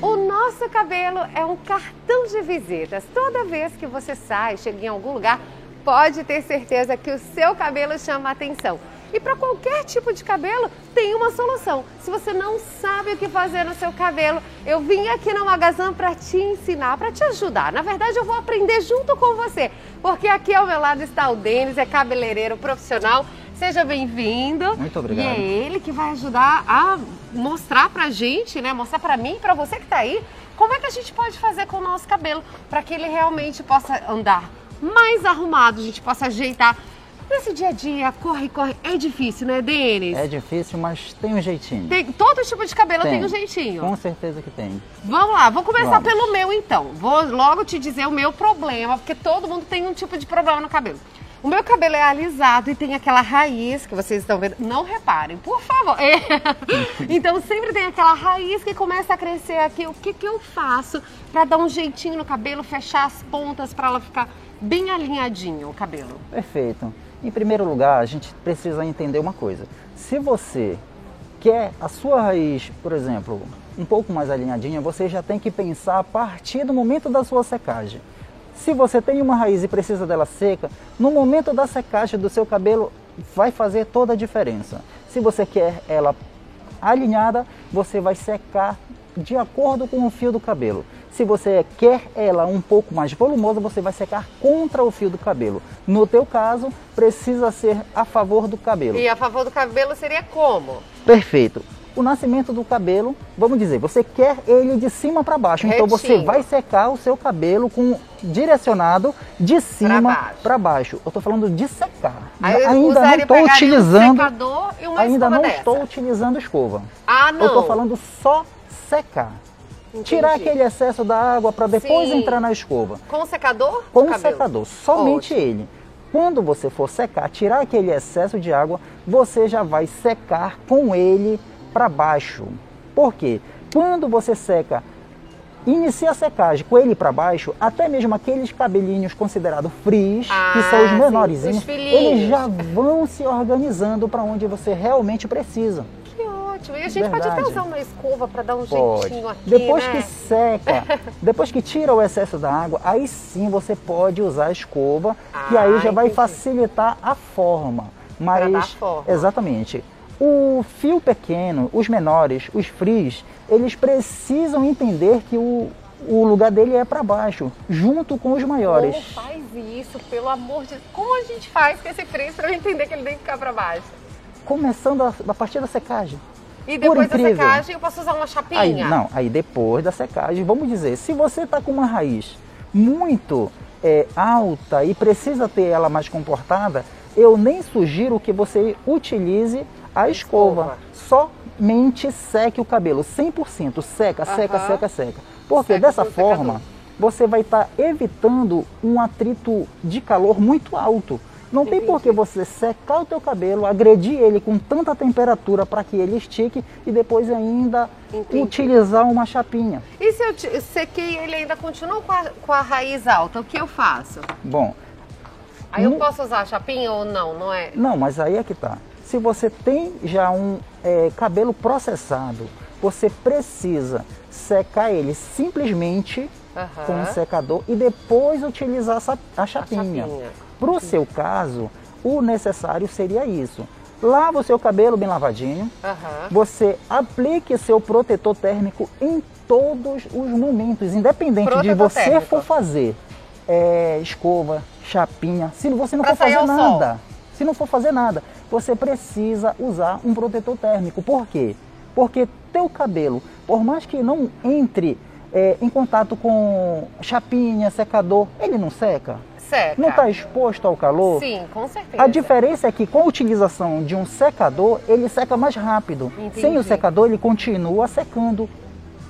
O nosso cabelo é um cartão de visitas. Toda vez que você sai, chega em algum lugar, pode ter certeza que o seu cabelo chama atenção. E para qualquer tipo de cabelo, tem uma solução. Se você não sabe o que fazer no seu cabelo, eu vim aqui no Magazan para te ensinar, para te ajudar. Na verdade, eu vou aprender junto com você, porque aqui ao meu lado está o Denis, é cabeleireiro profissional. Seja bem-vindo. Muito obrigado. E é ele que vai ajudar a mostrar pra gente, né? Mostrar pra mim e pra você que tá aí, como é que a gente pode fazer com o nosso cabelo para que ele realmente possa andar mais arrumado, a gente possa ajeitar Nesse dia a dia, corre, corre, é difícil, né, Denis? É difícil, mas tem um jeitinho. Tem, todo tipo de cabelo tem, tem um jeitinho. Com certeza que tem. Vamos lá, vou começar Vamos. pelo meu então. Vou logo te dizer o meu problema, porque todo mundo tem um tipo de problema no cabelo. O meu cabelo é alisado e tem aquela raiz que vocês estão vendo. Não reparem, por favor. É. Então sempre tem aquela raiz que começa a crescer aqui. O que, que eu faço para dar um jeitinho no cabelo, fechar as pontas para ela ficar bem alinhadinho o cabelo? Perfeito. Em primeiro lugar, a gente precisa entender uma coisa. Se você quer a sua raiz, por exemplo, um pouco mais alinhadinha, você já tem que pensar a partir do momento da sua secagem. Se você tem uma raiz e precisa dela seca, no momento da secagem do seu cabelo vai fazer toda a diferença. Se você quer ela alinhada, você vai secar de acordo com o fio do cabelo. Se você quer ela um pouco mais volumosa, você vai secar contra o fio do cabelo. No teu caso, precisa ser a favor do cabelo. E a favor do cabelo seria como? Perfeito. O nascimento do cabelo, vamos dizer, você quer ele de cima para baixo. Retinho. Então você vai secar o seu cabelo com direcionado de cima para baixo. baixo. Eu estou falando de secar. Aí ainda não estou utilizando. Um ainda não dessa. estou utilizando escova. Ah, não. Eu estou falando só secar. Entendi. Tirar aquele excesso da água para depois Sim. entrar na escova. Com secador? Com o secador, somente Ótimo. ele. Quando você for secar, tirar aquele excesso de água, você já vai secar com ele para baixo. Por quê? Quando você seca, inicia a secagem com ele para baixo, até mesmo aqueles cabelinhos considerados frios, ah, que são os menorzinhos, eles já vão se organizando para onde você realmente precisa ótimo. E a gente Verdade. pode até usar uma escova para dar um pode. jeitinho aqui, Depois né? que seca, depois que tira o excesso da água, aí sim você pode usar a escova, ah, que aí já vai facilitar a forma. Mas forma. exatamente. O fio pequeno, os menores, os frios, eles precisam entender que o, o lugar dele é para baixo, junto com os maiores. Como faz isso, pelo amor de Deus? Como a gente faz com esse frio para entender que ele tem que ficar para baixo? Começando a, a partir da secagem. E depois da secagem eu posso usar uma chapinha? Aí, não, aí depois da secagem, vamos dizer, se você está com uma raiz muito é, alta e precisa ter ela mais comportada, eu nem sugiro que você utilize a escova. escova. Somente seque o cabelo, 100%, seca, seca, seca, seca. Porque seca dessa forma, você vai estar tá evitando um atrito de calor muito alto. Não Entendi. tem por que você secar o teu cabelo, agredir ele com tanta temperatura para que ele estique e depois ainda Entendi. utilizar uma chapinha. E se eu sequei ele ainda continua com a, com a raiz alta, o que eu faço? Bom... Aí eu posso usar a chapinha ou não, não é? Não, mas aí é que tá. Se você tem já um é, cabelo processado, você precisa secar ele simplesmente uhum. com um secador e depois utilizar a chapinha. Para o seu caso, o necessário seria isso. Lava o seu cabelo bem lavadinho. Uhum. Você aplique seu protetor térmico em todos os momentos, independente protetor de você térmico. for fazer é, escova, chapinha. Se você não pra for fazer nada, sol. se não for fazer nada, você precisa usar um protetor térmico. Por quê? Porque teu cabelo, por mais que não entre é, em contato com chapinha, secador, ele não seca seca. Não está exposto ao calor? Sim, com certeza. A diferença é que com a utilização de um secador, ele seca mais rápido. Entendi. Sem o secador, ele continua secando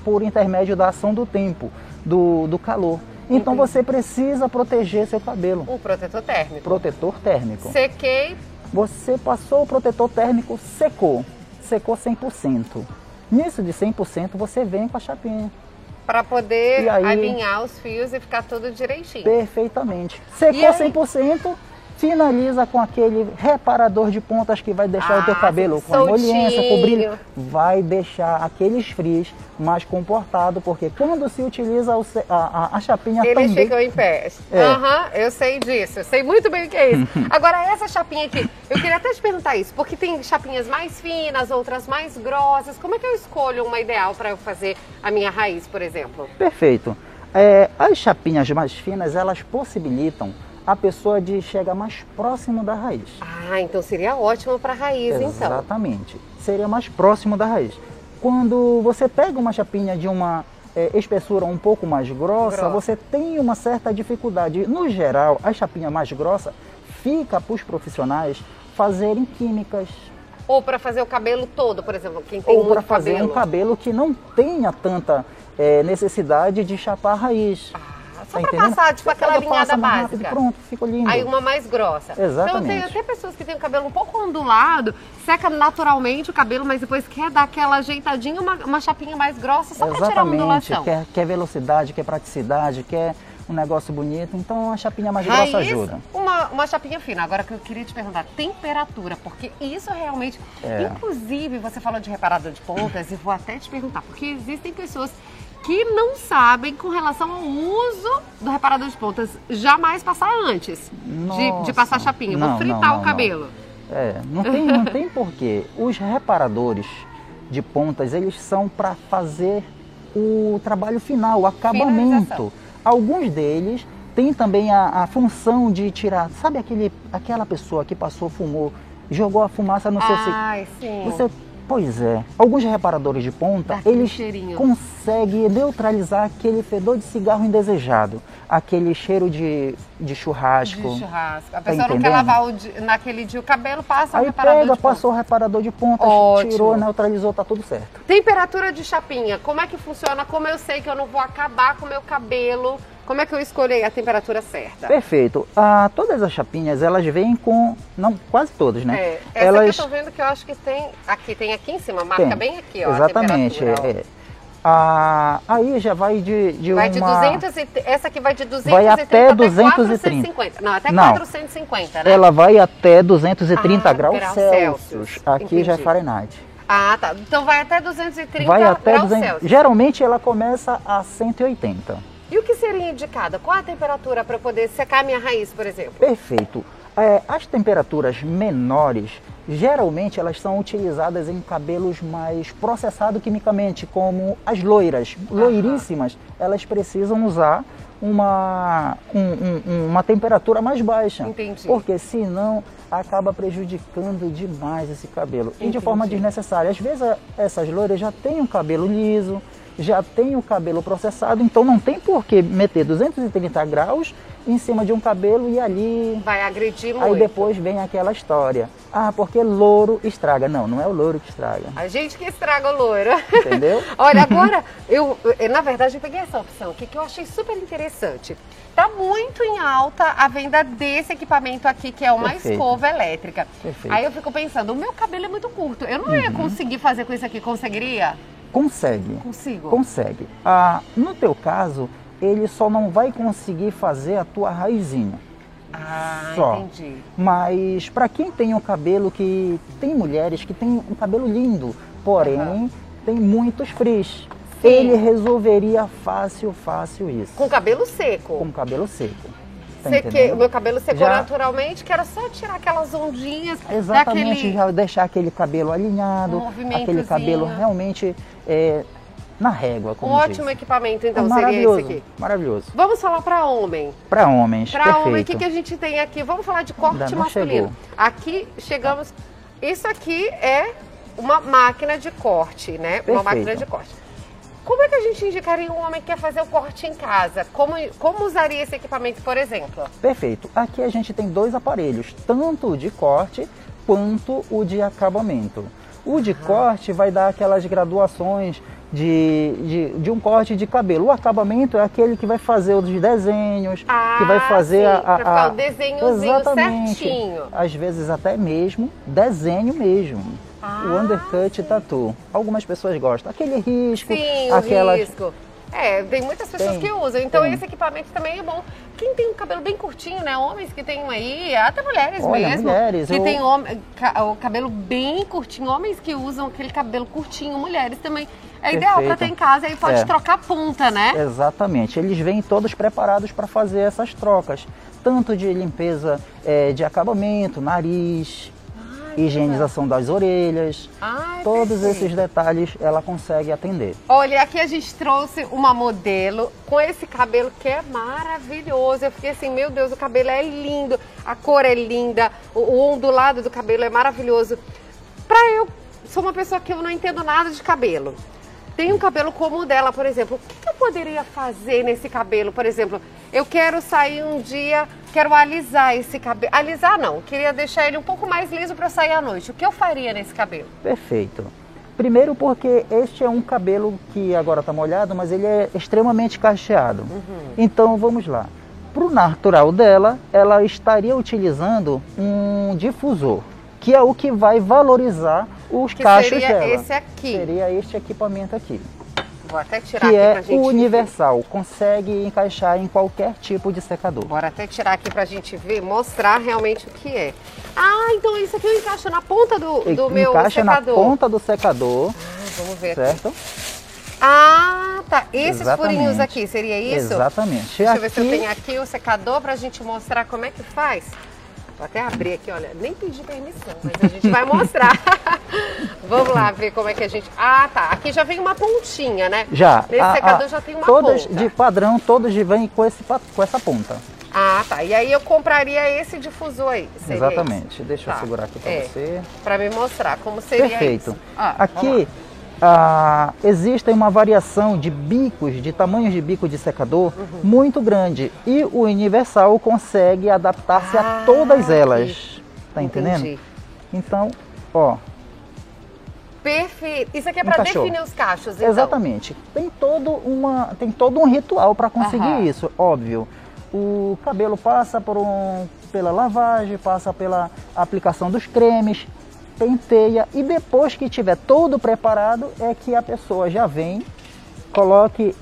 por intermédio da ação do tempo, do, do calor. Então Entendi. você precisa proteger seu cabelo. O protetor térmico. Protetor térmico. Sequei. Você passou o protetor térmico, secou. Secou 100%. Nisso de 100% você vem com a chapinha para poder aí, alinhar os fios e ficar tudo direitinho. Perfeitamente. Secou 100%, finaliza com aquele reparador de pontas que vai deixar ah, o teu ah, cabelo com emoliência, com brilho, vai deixar aqueles frios mais comportado, porque quando se utiliza a, a, a chapinha Eles também... ficam em pé. É. Aham, é. uhum, eu sei disso, eu sei muito bem o que é isso. Agora, essa chapinha aqui, eu queria até te perguntar isso, porque tem chapinhas mais finas, outras mais grossas, como é que eu escolho uma ideal para eu fazer a minha raiz, por exemplo? Perfeito. É, as chapinhas mais finas, elas possibilitam a pessoa de chegar mais próximo da raiz. Ah, então seria ótimo para a raiz, Exatamente. então. Exatamente. Seria mais próximo da raiz. Quando você pega uma chapinha de uma é, espessura um pouco mais grossa, grossa, você tem uma certa dificuldade. No geral, a chapinha mais grossa fica para os profissionais fazerem químicas. Ou para fazer o cabelo todo, por exemplo, quem tem Ou para fazer cabelo. um cabelo que não tenha tanta é, necessidade de chapar a raiz. Ah só tá para passar, tipo, aquela alinhada básica. Rápido, pronto, ficou lindo. Aí uma mais grossa. Exatamente. Então tem até pessoas que têm o cabelo um pouco ondulado, seca naturalmente o cabelo, mas depois quer dar aquela ajeitadinha, uma, uma chapinha mais grossa, só para tirar a ondulação. Quer, quer velocidade, quer praticidade, quer um negócio bonito, então a chapinha mais Raiz, grossa ajuda. Uma, uma chapinha fina. Agora que eu queria te perguntar, temperatura, porque isso realmente. É. Inclusive, você falou de reparador de pontas, e vou até te perguntar, porque existem pessoas que não sabem com relação ao uso do reparador de pontas. Jamais passar antes de, de, passar chapinha. Não, Vou fritar não, o cabelo. Não. É, não tem, não tem porquê. Os reparadores de pontas, eles são para fazer o trabalho final, o acabamento. Alguns deles têm também a, a, função de tirar, sabe aquele, aquela pessoa que passou, fumou, jogou a fumaça no seu... Ai, sim. Você Pois é. Alguns reparadores de ponta, eles cheirinho. conseguem neutralizar aquele fedor de cigarro indesejado. Aquele cheiro de, de churrasco. De churrasco. A tá pessoa tá não quer lavar o, naquele dia o cabelo, passa Aí o reparador pega, de ponta. passou o reparador de ponta, Ótimo. tirou, neutralizou, tá tudo certo. Temperatura de chapinha, como é que funciona? Como eu sei que eu não vou acabar com o meu cabelo como é que eu escolhi a temperatura certa? Perfeito. Ah, todas as chapinhas, elas vêm com... Não, quase todas, né? É, essa elas... eu tô vendo que eu acho que tem... Aqui, tem aqui em cima, marca tem. bem aqui, ó, Exatamente, é. Ah, aí já vai de, de vai uma... de 200 e, essa aqui vai de 230 vai até 230. 450. Não, até Não, 450, né? Ela vai até 230 ah, graus, graus Celsius. Celsius. Aqui Entendi. já é Fahrenheit. Ah, tá. Então vai até 230 vai até graus 200... Celsius. Geralmente ela começa a 180. E o que seria indicado? Qual a temperatura para poder secar a minha raiz, por exemplo? Perfeito. É, as temperaturas menores, geralmente elas são utilizadas em cabelos mais processados quimicamente, como as loiras. Loiríssimas, elas precisam usar uma, um, um, uma temperatura mais baixa. Entendi. Porque senão acaba prejudicando demais esse cabelo. Entendi. E de forma desnecessária. Às vezes essas loiras já têm um cabelo liso, já tem o cabelo processado, então não tem por que meter 230 graus em cima de um cabelo e ali. Vai agredir muito. Aí depois vem aquela história. Ah, porque louro estraga. Não, não é o louro que estraga. A gente que estraga o louro. Entendeu? Olha, agora, eu, na verdade, eu peguei essa opção aqui que eu achei super interessante. Tá muito em alta a venda desse equipamento aqui, que é uma Perfeito. escova elétrica. Perfeito. Aí eu fico pensando, o meu cabelo é muito curto. Eu não uhum. ia conseguir fazer com isso aqui, conseguiria? Consegue. Consigo. Consegue. Ah, no teu caso, ele só não vai conseguir fazer a tua raizinha. Ah, só. entendi. Mas para quem tem o cabelo que tem mulheres que tem um cabelo lindo, porém uhum. tem muitos frizz. Ele resolveria fácil, fácil isso. Com cabelo seco. Com cabelo seco. Tá o meu cabelo secou já... naturalmente, que era só tirar aquelas ondinhas. Exatamente, daquele... já deixar aquele cabelo alinhado, um aquele cabelo realmente é, na régua. um ótimo diz. equipamento, então, é seria esse aqui. Maravilhoso. Vamos falar para homem. Para homens. Para homem, o que, que a gente tem aqui? Vamos falar de corte masculino. Chegou. Aqui chegamos. Isso aqui é uma máquina de corte, né? Perfeito. Uma máquina de corte. Como é que a gente indicaria um homem que quer fazer o corte em casa? Como, como usaria esse equipamento, por exemplo? Perfeito. Aqui a gente tem dois aparelhos, tanto o de corte quanto o de acabamento. O de corte vai dar aquelas graduações de, de, de, um corte de cabelo. O acabamento é aquele que vai fazer os desenhos, ah, que vai fazer sim, a, a, a o desenhozinho exatamente, certinho. Às vezes até mesmo desenho mesmo. Ah, o undercut sim. tatu. Algumas pessoas gostam. Aquele risco, sim, aquelas. risco. É, tem muitas pessoas Tem, que usam. Então tem. esse equipamento também é bom. Quem tem um cabelo bem curtinho, né? Homens que tem aí, até mulheres Olha, mesmo. mulheres, que eu- tem o cabelo bem curtinho. Homens que usam aquele cabelo curtinho, mulheres também. É ideal para Perfeito. ter em casa, aí pode É. trocar a ponta, né? Exatamente. Eles vêm todos preparados para fazer essas trocas, tanto de limpeza eh, de acabamento, nariz, higienização das orelhas. Ai, Todos perfeito. esses detalhes ela consegue atender. Olha, aqui a gente trouxe uma modelo com esse cabelo que é maravilhoso. Eu fiquei assim, meu Deus, o cabelo é lindo, a cor é linda, o, o ondulado do cabelo é maravilhoso. Pra eu, sou uma pessoa que eu não entendo nada de cabelo. Tem um cabelo como o dela, por exemplo. O que, que eu poderia fazer nesse cabelo? Por exemplo, eu quero sair um dia, quero alisar esse cabelo. Alisar não, queria deixar ele um pouco mais liso para sair à noite. O que eu faria nesse cabelo? Perfeito. Primeiro porque este é um cabelo que agora está molhado, mas ele é extremamente cacheado. Então vamos lá. Para o natural dela, ela estaria utilizando um difusor, que é o que vai valorizar os Que cachos seria dela. esse aqui. Seria este equipamento aqui, Vou até tirar que aqui é pra gente o ver. universal, consegue encaixar em qualquer tipo de secador. Bora até tirar aqui pra gente ver, mostrar realmente o que é. Ah, então isso aqui eu encaixo na ponta do, do meu Encaixa secador. na ponta do secador, Ah, vamos ver aqui. certo? Ah, tá. Esses Exatamente. furinhos aqui, seria isso? Exatamente. Deixa eu ver se eu Aqui- tenho aqui o secador pra gente mostrar como é que faz. Vou até abrir aqui, olha, nem pedi permissão, mas a gente vai mostrar. Vamos lá ver como é que a gente. Ah, tá. Aqui já vem uma pontinha, né? Já. Nesse a- secador a- já tem uma todas ponta. de padrão, todos vêm com, esse, com essa ponta. Ah, tá. E aí eu compraria esse difusor aí. Exatamente. Deixa Tá. eu segurar aqui para É. você. Pra me mostrar como seria Perfeito. Ah. Aqui ah, existe uma variação de bicos, de tamanhos de bico de secador Uhum. muito grande. E o Universal consegue adaptar-se Ah, a todas elas. ok. Tá entendendo? Entendi. Então, ó, Perfeito. Isso aqui é pra Encaixou. definir os cachos, então. Exatamente. Tem todo, uma, tem todo um ritual para conseguir Aham. isso, óbvio. O cabelo passa por um, pela lavagem, passa pela aplicação dos cremes, penteia e depois que tiver todo preparado é que a pessoa já vem, coloque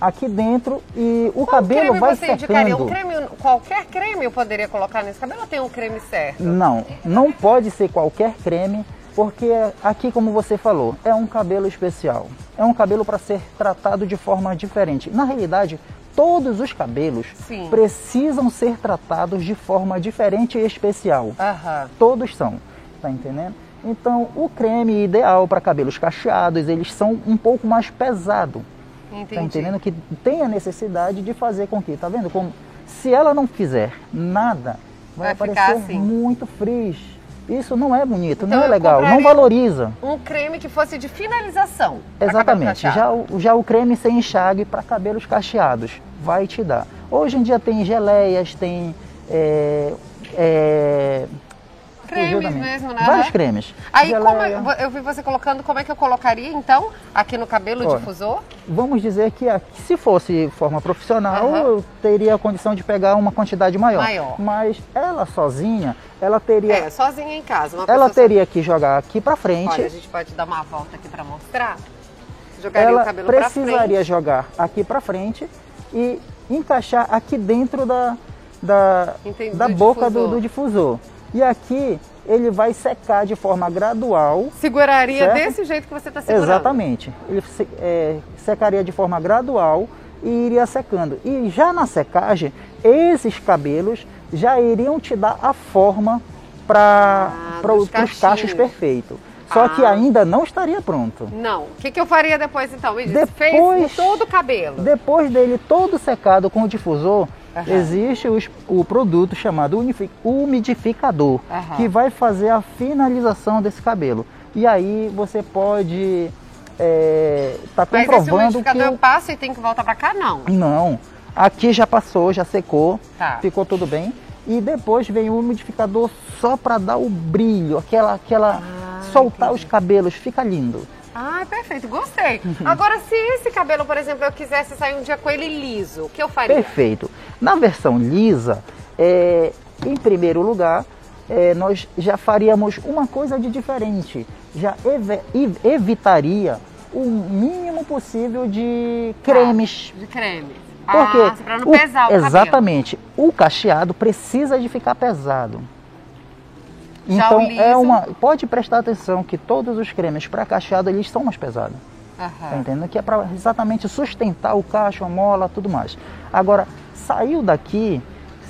aqui dentro e o Qual cabelo creme vai você indicaria? secando. Um creme, qualquer creme eu poderia colocar nesse cabelo ou tem um creme certo? Não, não pode ser qualquer creme, porque aqui, como você falou, é um cabelo especial. É um cabelo para ser tratado de forma diferente. Na realidade, todos os cabelos Sim. precisam ser tratados de forma diferente e especial. Aham. Todos são, tá entendendo? Então, o creme ideal para cabelos cacheados, eles são um pouco mais pesado. Entendi. Tá entendendo? Que tem a necessidade de fazer com que, tá vendo? Como se ela não fizer nada, vai, Vai ficar aparecer assim. muito frizz. Isso não é bonito, Então não é legal, não valoriza. Um creme que fosse de finalização. Exatamente. Já o, já o creme sem enxágue para cabelos cacheados vai te dar. Hoje em dia tem geleias, tem é, é, Cremes mesmo, né? Vários cremes. Aí, como Geleia. é- eu vi você colocando, como é que eu colocaria então aqui no cabelo o Olha, difusor? Vamos dizer que se fosse forma profissional, Aham. eu teria a condição de pegar uma quantidade maior. Maior. Mas ela sozinha, ela teria, É, sozinha em casa. Ela teria que jogar aqui para frente. Olha, a gente pode dar uma volta aqui pra mostrar. Jogaria o ela cabelo pra precisaria jogar aqui para frente e encaixar aqui dentro da, da, Entendi, da do boca difusor. do, do difusor. E aqui ele vai secar de forma gradual. Seguraria Certo? desse jeito que você tá segurando. Exatamente. Ele é, secaria de forma gradual e iria secando. E já na secagem, esses cabelos já iriam te dar a forma para Ah, os cachos perfeitos. Só que Ah. ainda não estaria pronto. Não. O que, que eu faria depois então? Me diz. Depois- Fez todo o cabelo. Depois dele todo secado com o difusor, Aham. existe os- o produto chamado umidificador, Aham. que vai fazer a finalização desse cabelo. E aí você pode estar Mas esse comprovando que umidificador eu o... passo e tem que voltar pra cá? Não. Não, aqui já passou, já secou, Tá. ficou tudo bem. E depois vem o umidificador só para dar o brilho, aquela, aquela Ah, soltar os cabelos, fica lindo. Ah, perfeito. Gostei. Agora, se esse cabelo, por exemplo, eu quisesse sair um dia com ele liso, o que eu faria? Perfeito. Na versão lisa, é, em primeiro lugar, é, nós já faríamos uma coisa de diferente. Já ev- evitaria o mínimo possível de cremes. Ah, de cremes. Porque ah, pra não pesar o, Exatamente. Cabelo. O cacheado precisa de ficar pesado. Então é uma. Pode prestar atenção que todos os cremes para cacheado eles são mais pesados. Tá entendendo? Que é para exatamente sustentar o cacho, a mola, tudo mais. Agora, saiu daqui,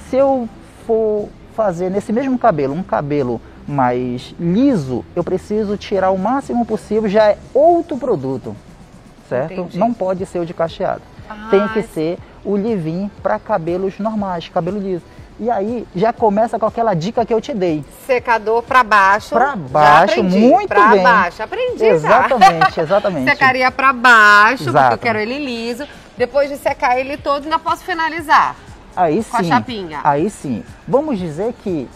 se eu for fazer nesse mesmo cabelo um cabelo mais liso, eu preciso tirar o máximo possível, já é outro produto, certo? Entendi. Não pode ser o de cacheado. Ah, Tem que ser o livin para cabelos normais, cabelo liso. E aí já começa com aquela dica que eu te dei. Secador para baixo. Para baixo, muito pra bem. Para baixo, aprendi Exatamente, já. exatamente. Secaria para baixo, Exato. porque eu quero ele liso. Depois de secar ele todo, ainda posso finalizar. Aí com sim. a chapinha. Aí sim. Vamos dizer que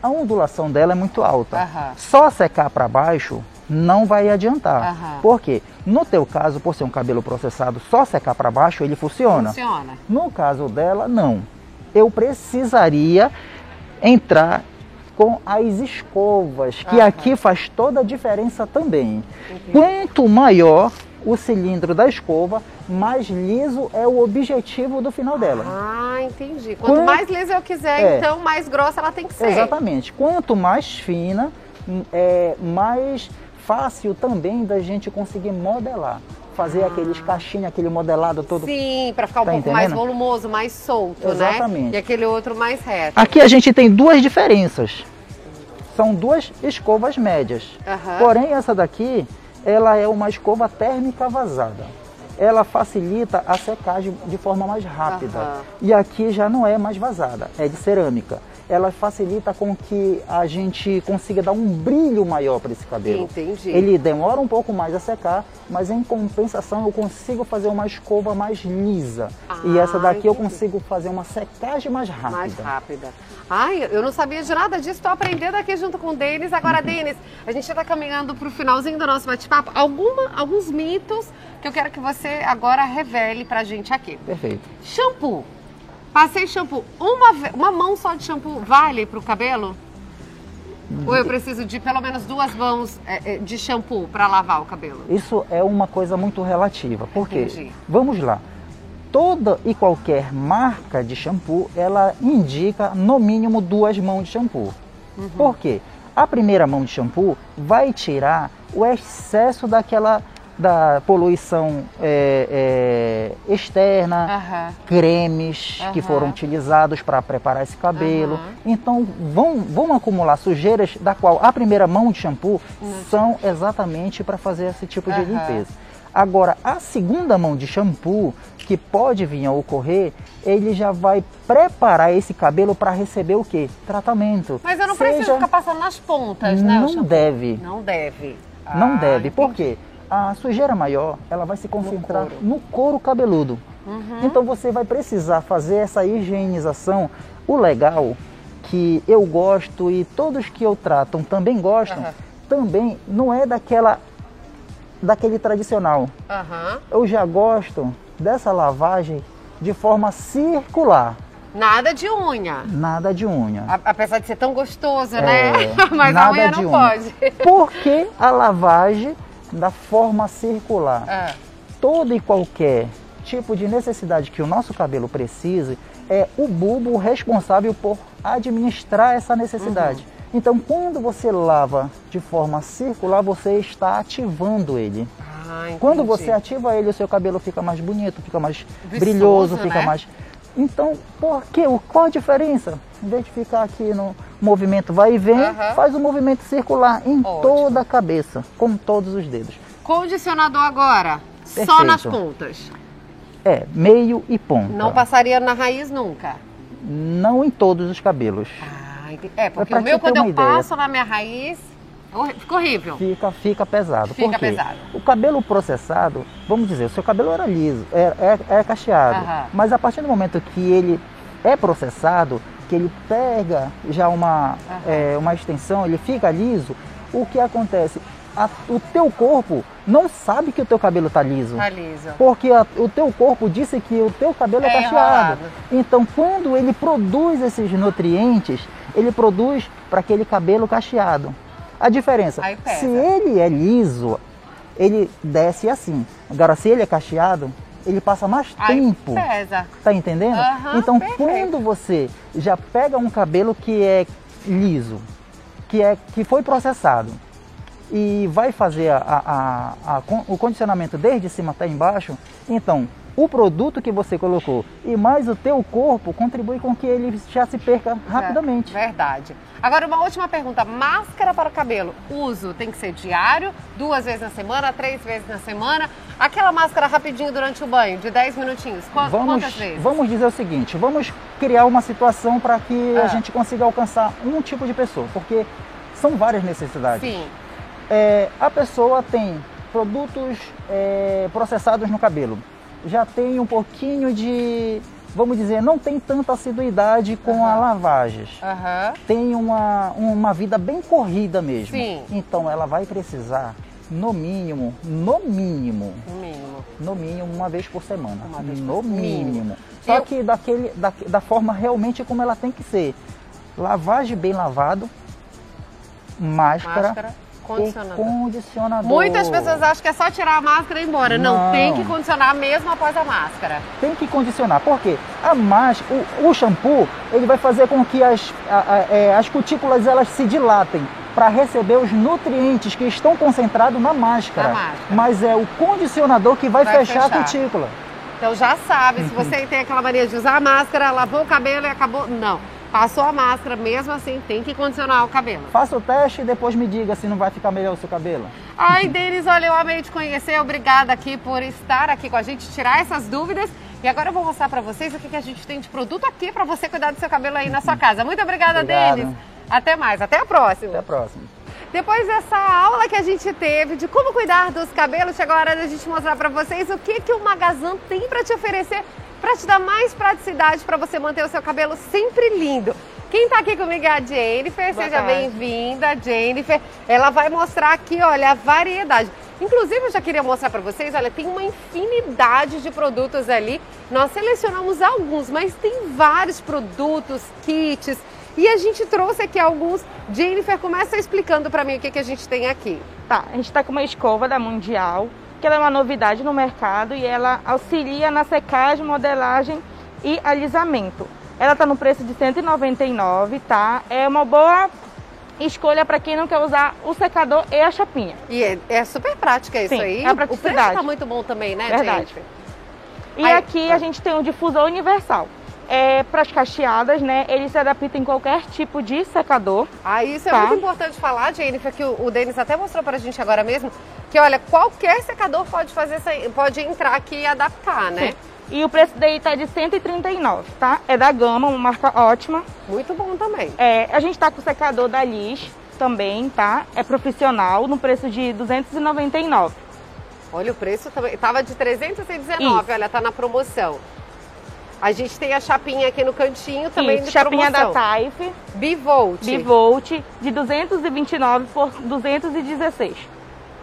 a ondulação dela é muito alta. Só secar para baixo não vai adiantar. Uhum. Por quê? No teu caso, por ser um cabelo processado, só secar para baixo ele funciona. Funciona. No caso dela, não eu precisaria entrar com as escovas, que uhum. aqui faz toda a diferença também. Entendi. Quanto maior o cilindro da escova, mais liso é o objetivo do final dela. Ah, entendi. Quanto, Quanto mais liso eu quiser, é, então mais grossa ela tem que ser. Exatamente. Quanto mais fina, é mais fácil também da gente conseguir modelar fazer aqueles caixinhos, aquele modelado todo. Sim, para ficar um tá pouco entendendo? mais volumoso, mais solto, né? Exatamente. né? E aquele outro mais reto. Aqui a gente tem duas diferenças. São duas escovas médias. Uhum. Porém, essa daqui, ela é uma escova térmica vazada. Ela facilita a secagem de forma mais rápida. Uhum. E aqui já não é mais vazada, é de cerâmica ela facilita com que a gente consiga dar um brilho maior para esse cabelo. Entendi. Ele demora um pouco mais a secar, mas em compensação eu consigo fazer uma escova mais lisa. Ah, e essa daqui entendi. eu consigo fazer uma secagem mais rápida. Mais rápida. Ai, eu não sabia de nada disso, estou aprendendo aqui junto com o Denis. Agora, uhum. Denis, a gente está caminhando para o finalzinho do nosso bate-papo. Alguns mitos que eu quero que você agora revele para a gente aqui. Perfeito. Shampoo. Passei shampoo. Uma, uma mão só de shampoo vale para o cabelo? Ou eu preciso de pelo menos duas mãos é, é, de shampoo para lavar o cabelo? Isso é uma coisa muito relativa. Porque, Entendi. vamos lá, toda e qualquer marca de shampoo, ela indica no mínimo duas mãos de shampoo. Uhum. Por quê? A primeira mão de shampoo vai tirar o excesso daquela da poluição é, é, externa, cremes que foram utilizados para preparar esse cabelo. Então vão, vão acumular sujeiras da qual a primeira mão de shampoo são exatamente para fazer esse tipo de limpeza. Agora, a segunda mão de shampoo que pode vir a ocorrer, ele já vai preparar esse cabelo para receber o que? Tratamento. Mas eu não Seja... preciso ficar passando nas pontas, né? Não deve. Não deve. Não ah, deve. Por quê? A sujeira maior ela vai se concentrar no couro, no couro cabeludo. Uhum. Então você vai precisar fazer essa higienização. O legal que eu gosto e todos que eu tratam também gostam, uhum. também não é daquela daquele tradicional. Uhum. Eu já gosto dessa lavagem de forma circular. Nada de unha. Nada de unha. apesar de ser tão gostoso, é, né? Mas a unha não unha. pode. Porque a lavagem da forma circular. É. Todo e qualquer tipo de necessidade que o nosso cabelo precise, é o bulbo responsável por administrar essa necessidade. Uhum. Então, quando você lava de forma circular, você está ativando ele. Ah, quando você ativa ele, o seu cabelo fica mais bonito, fica mais Viçoso, brilhoso, fica né? mais. Então, por quê? Qual a diferença? Em vez de ficar aqui no, movimento vai e vem, uhum. faz o um movimento circular em Ótimo. toda a cabeça, com todos os dedos. Condicionador agora, Perfeito. só nas pontas. É, meio e ponta. Não passaria na raiz nunca? Não em todos os cabelos. Ah, é, porque o meu quando eu ideia. passo na minha raiz, fica horrível. Fica, fica pesado. Fica pesado. O cabelo processado, vamos dizer, o seu cabelo era liso, é, é, é cacheado. Mas a partir do momento que ele é processado, que ele pega já uma, é, uma extensão, ele fica liso, o que acontece? A, o teu corpo não sabe que o teu cabelo está liso. Tá liso. Porque a, o teu corpo disse que o teu cabelo é, é cacheado. Então, quando ele produz esses nutrientes, ele produz para aquele cabelo cacheado. A diferença, se ele é liso, ele desce assim. Agora, se ele é cacheado, ele passa mais Aí tempo. Pesa. Tá entendendo? Aham, então, perfeito. quando você já pega um cabelo que é liso, que, é, que foi processado, e vai fazer a- a- a- o condicionamento desde cima até embaixo, então o produto que você colocou e mais o teu corpo contribui com que ele já se perca rapidamente. É, verdade. Agora, uma última pergunta. Máscara para o cabelo, uso tem que ser diário, duas vezes na semana, três vezes na semana? Aquela máscara rapidinho durante o banho, de 10 minutinhos, Qu- Vamos, quantas vezes? vamos dizer o seguinte, vamos criar uma situação para que Ah. a gente consiga alcançar um tipo de pessoa, porque são várias necessidades. Sim. É, a pessoa tem produtos é, processados no cabelo, já tem um pouquinho de, vamos dizer, não tem tanta assiduidade com a Aham. lavagens. Aham. Tem uma, uma vida bem corrida mesmo. Sim. Então ela vai precisar, no mínimo, no mínimo, No mínimo. no mínimo uma vez por semana. Uma vez no por- mínimo. mínimo. Só Eu- que daquele, da, da forma realmente como ela tem que ser. Lavagem bem lavado, máscara, Máscara, condicionador. condicionador. Muitas pessoas acham que é só tirar a máscara e ir embora. Não, Não. tem que condicionar mesmo após a máscara. Tem que condicionar, porque a máscara, o, o shampoo, ele vai fazer com que as, a- a- é, as cutículas elas se dilatem para receber os nutrientes que estão concentrados na máscara. Na máscara. Mas é o condicionador que vai, Vai fechar, fechar. a cutícula. Então já sabe, Uhum. se você tem aquela mania de usar a máscara, lavou o cabelo e acabou. Não. Passou a máscara, mesmo assim tem que condicionar o cabelo. Faça o teste e depois me diga se não vai ficar melhor o seu cabelo. Ai, Denis, olha, eu amei te conhecer. Obrigada aqui por estar aqui com a gente, tirar essas dúvidas. E agora eu vou mostrar pra vocês o que, que a gente tem de produto aqui pra você cuidar do seu cabelo aí na sua casa. Muito obrigada, Obrigado. Denis. Até mais, até a próxima. Até a próxima. Depois dessa aula que a gente teve de como cuidar dos cabelos, chegou a hora da gente mostrar pra vocês o que, que o Magazan tem pra te oferecer para te dar mais praticidade para você manter o seu cabelo sempre lindo. Quem tá aqui comigo é a Jennifer, Boa seja bem-vinda, Jennifer. Ela vai mostrar aqui, olha, a variedade. Inclusive, eu já queria mostrar para vocês, olha, tem uma infinidade de produtos ali. Nós selecionamos alguns, mas tem vários produtos, kits, e a gente trouxe aqui alguns. Jennifer, começa explicando para mim o que, que a gente tem aqui. Tá, a gente está com uma escova da Mundial, que ela é uma novidade no mercado e ela auxilia na secagem, modelagem e alisamento. Ela está no preço de R$ 199, tá? É uma boa escolha para quem não quer usar o secador e a chapinha. E é, é super prática isso Sim, aí. é a o preço praticidade. tá muito bom também, né, Verdade. Jennifer? E Aí, aqui tá. a gente tem um difusor universal. É para as cacheadas, né? Ele se adapta em qualquer tipo de secador. Ah, isso é Tá. muito importante falar, Jennifer, que o, o Denis até mostrou pra gente agora mesmo, que olha, qualquer secador pode fazer pode entrar aqui e adaptar, né? Sim. E o preço dele tá de 139, tá? É da Gama, uma marca ótima. Muito bom também. É, a gente tá com o secador da Liz também, tá? É profissional, no preço de 299. Olha, o preço também. Tava de 319, Isso. olha, tá na promoção. A gente tem a chapinha aqui no cantinho também Isso, de chapinha promoção. da Taif, Bivolt. Bivolt, de 229 por 216.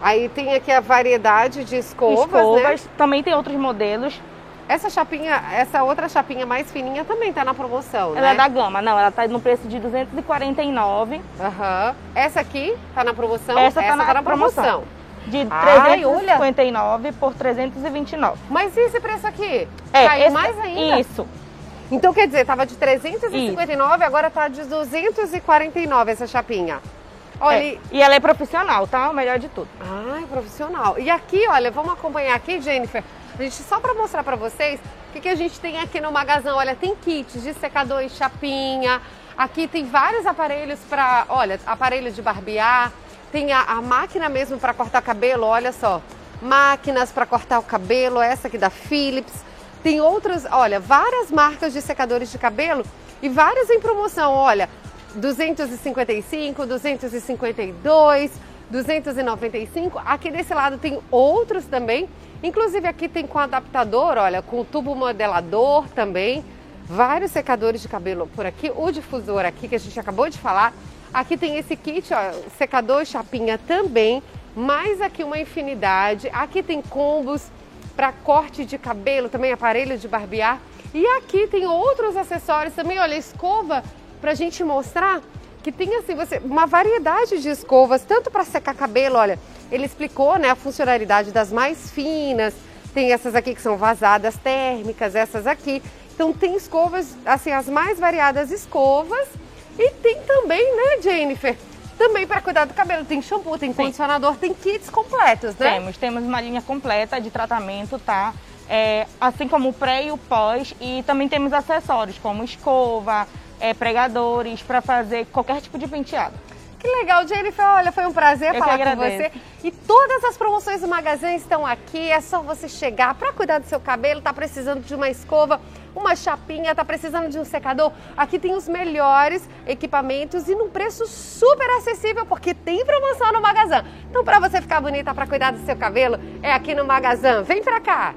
Aí tem aqui a variedade de escovas, né? Escovas, também tem outros modelos. Essa chapinha, essa outra chapinha mais fininha também tá na promoção, Ela né? é da Gama, não, ela tá no preço de 249. Aham. Essa aqui tá na promoção? Essa tá na promoção. De Ai, olha. 359 por 329. Mas e esse preço aqui? É, Caiu esse- mais ainda? Isso. Então quer dizer, tava de 359, agora tá de 249 essa chapinha. Olha, É, E ela é profissional, tá? O melhor de tudo. Ai, profissional. E aqui, olha, vamos acompanhar aqui, Jennifer. A gente só para mostrar para vocês o que, que a gente tem aqui no Magazão. Olha, tem kits de secador e chapinha. Aqui tem vários aparelhos para, olha, aparelho de barbear. Tem a, a máquina mesmo para cortar cabelo, olha só. Máquinas para cortar o cabelo, essa aqui da Philips. Tem outras, olha, várias marcas de secadores de cabelo e várias em promoção, olha. 255, 252, 295. Aqui desse lado tem outros também. Inclusive aqui tem com adaptador, olha, com tubo modelador também. Vários secadores de cabelo por aqui. O difusor aqui que a gente acabou de falar. Aqui tem esse kit, ó, secador chapinha também. Mais aqui uma infinidade. Aqui tem combos para corte de cabelo, também aparelho de barbear. E aqui tem outros acessórios também, olha, escova pra gente mostrar que tem assim, você uma variedade de escovas, tanto para secar cabelo, olha, ele explicou né, a funcionalidade das mais finas, tem essas aqui que são vazadas térmicas, essas aqui. Então tem escovas, assim, as mais variadas escovas. E tem também, né, Jennifer? Também para cuidar do cabelo. Tem shampoo, tem Sim. condicionador, tem kits completos, né? Temos, temos uma linha completa de tratamento, tá? É, assim como o pré e o pós. E também temos acessórios como escova, é, pregadores, para fazer qualquer tipo de penteado. Que legal, Jennifer. Olha, foi um prazer Eu falar com você. E todas as promoções do Magazine estão aqui. É só você chegar para cuidar do seu cabelo. Tá precisando de uma escova, uma chapinha, tá precisando de um secador. Aqui tem os melhores equipamentos e num preço super acessível, porque tem promoção no Magazine. Então, para você ficar bonita, para cuidar do seu cabelo, é aqui no Magazine. Vem para cá.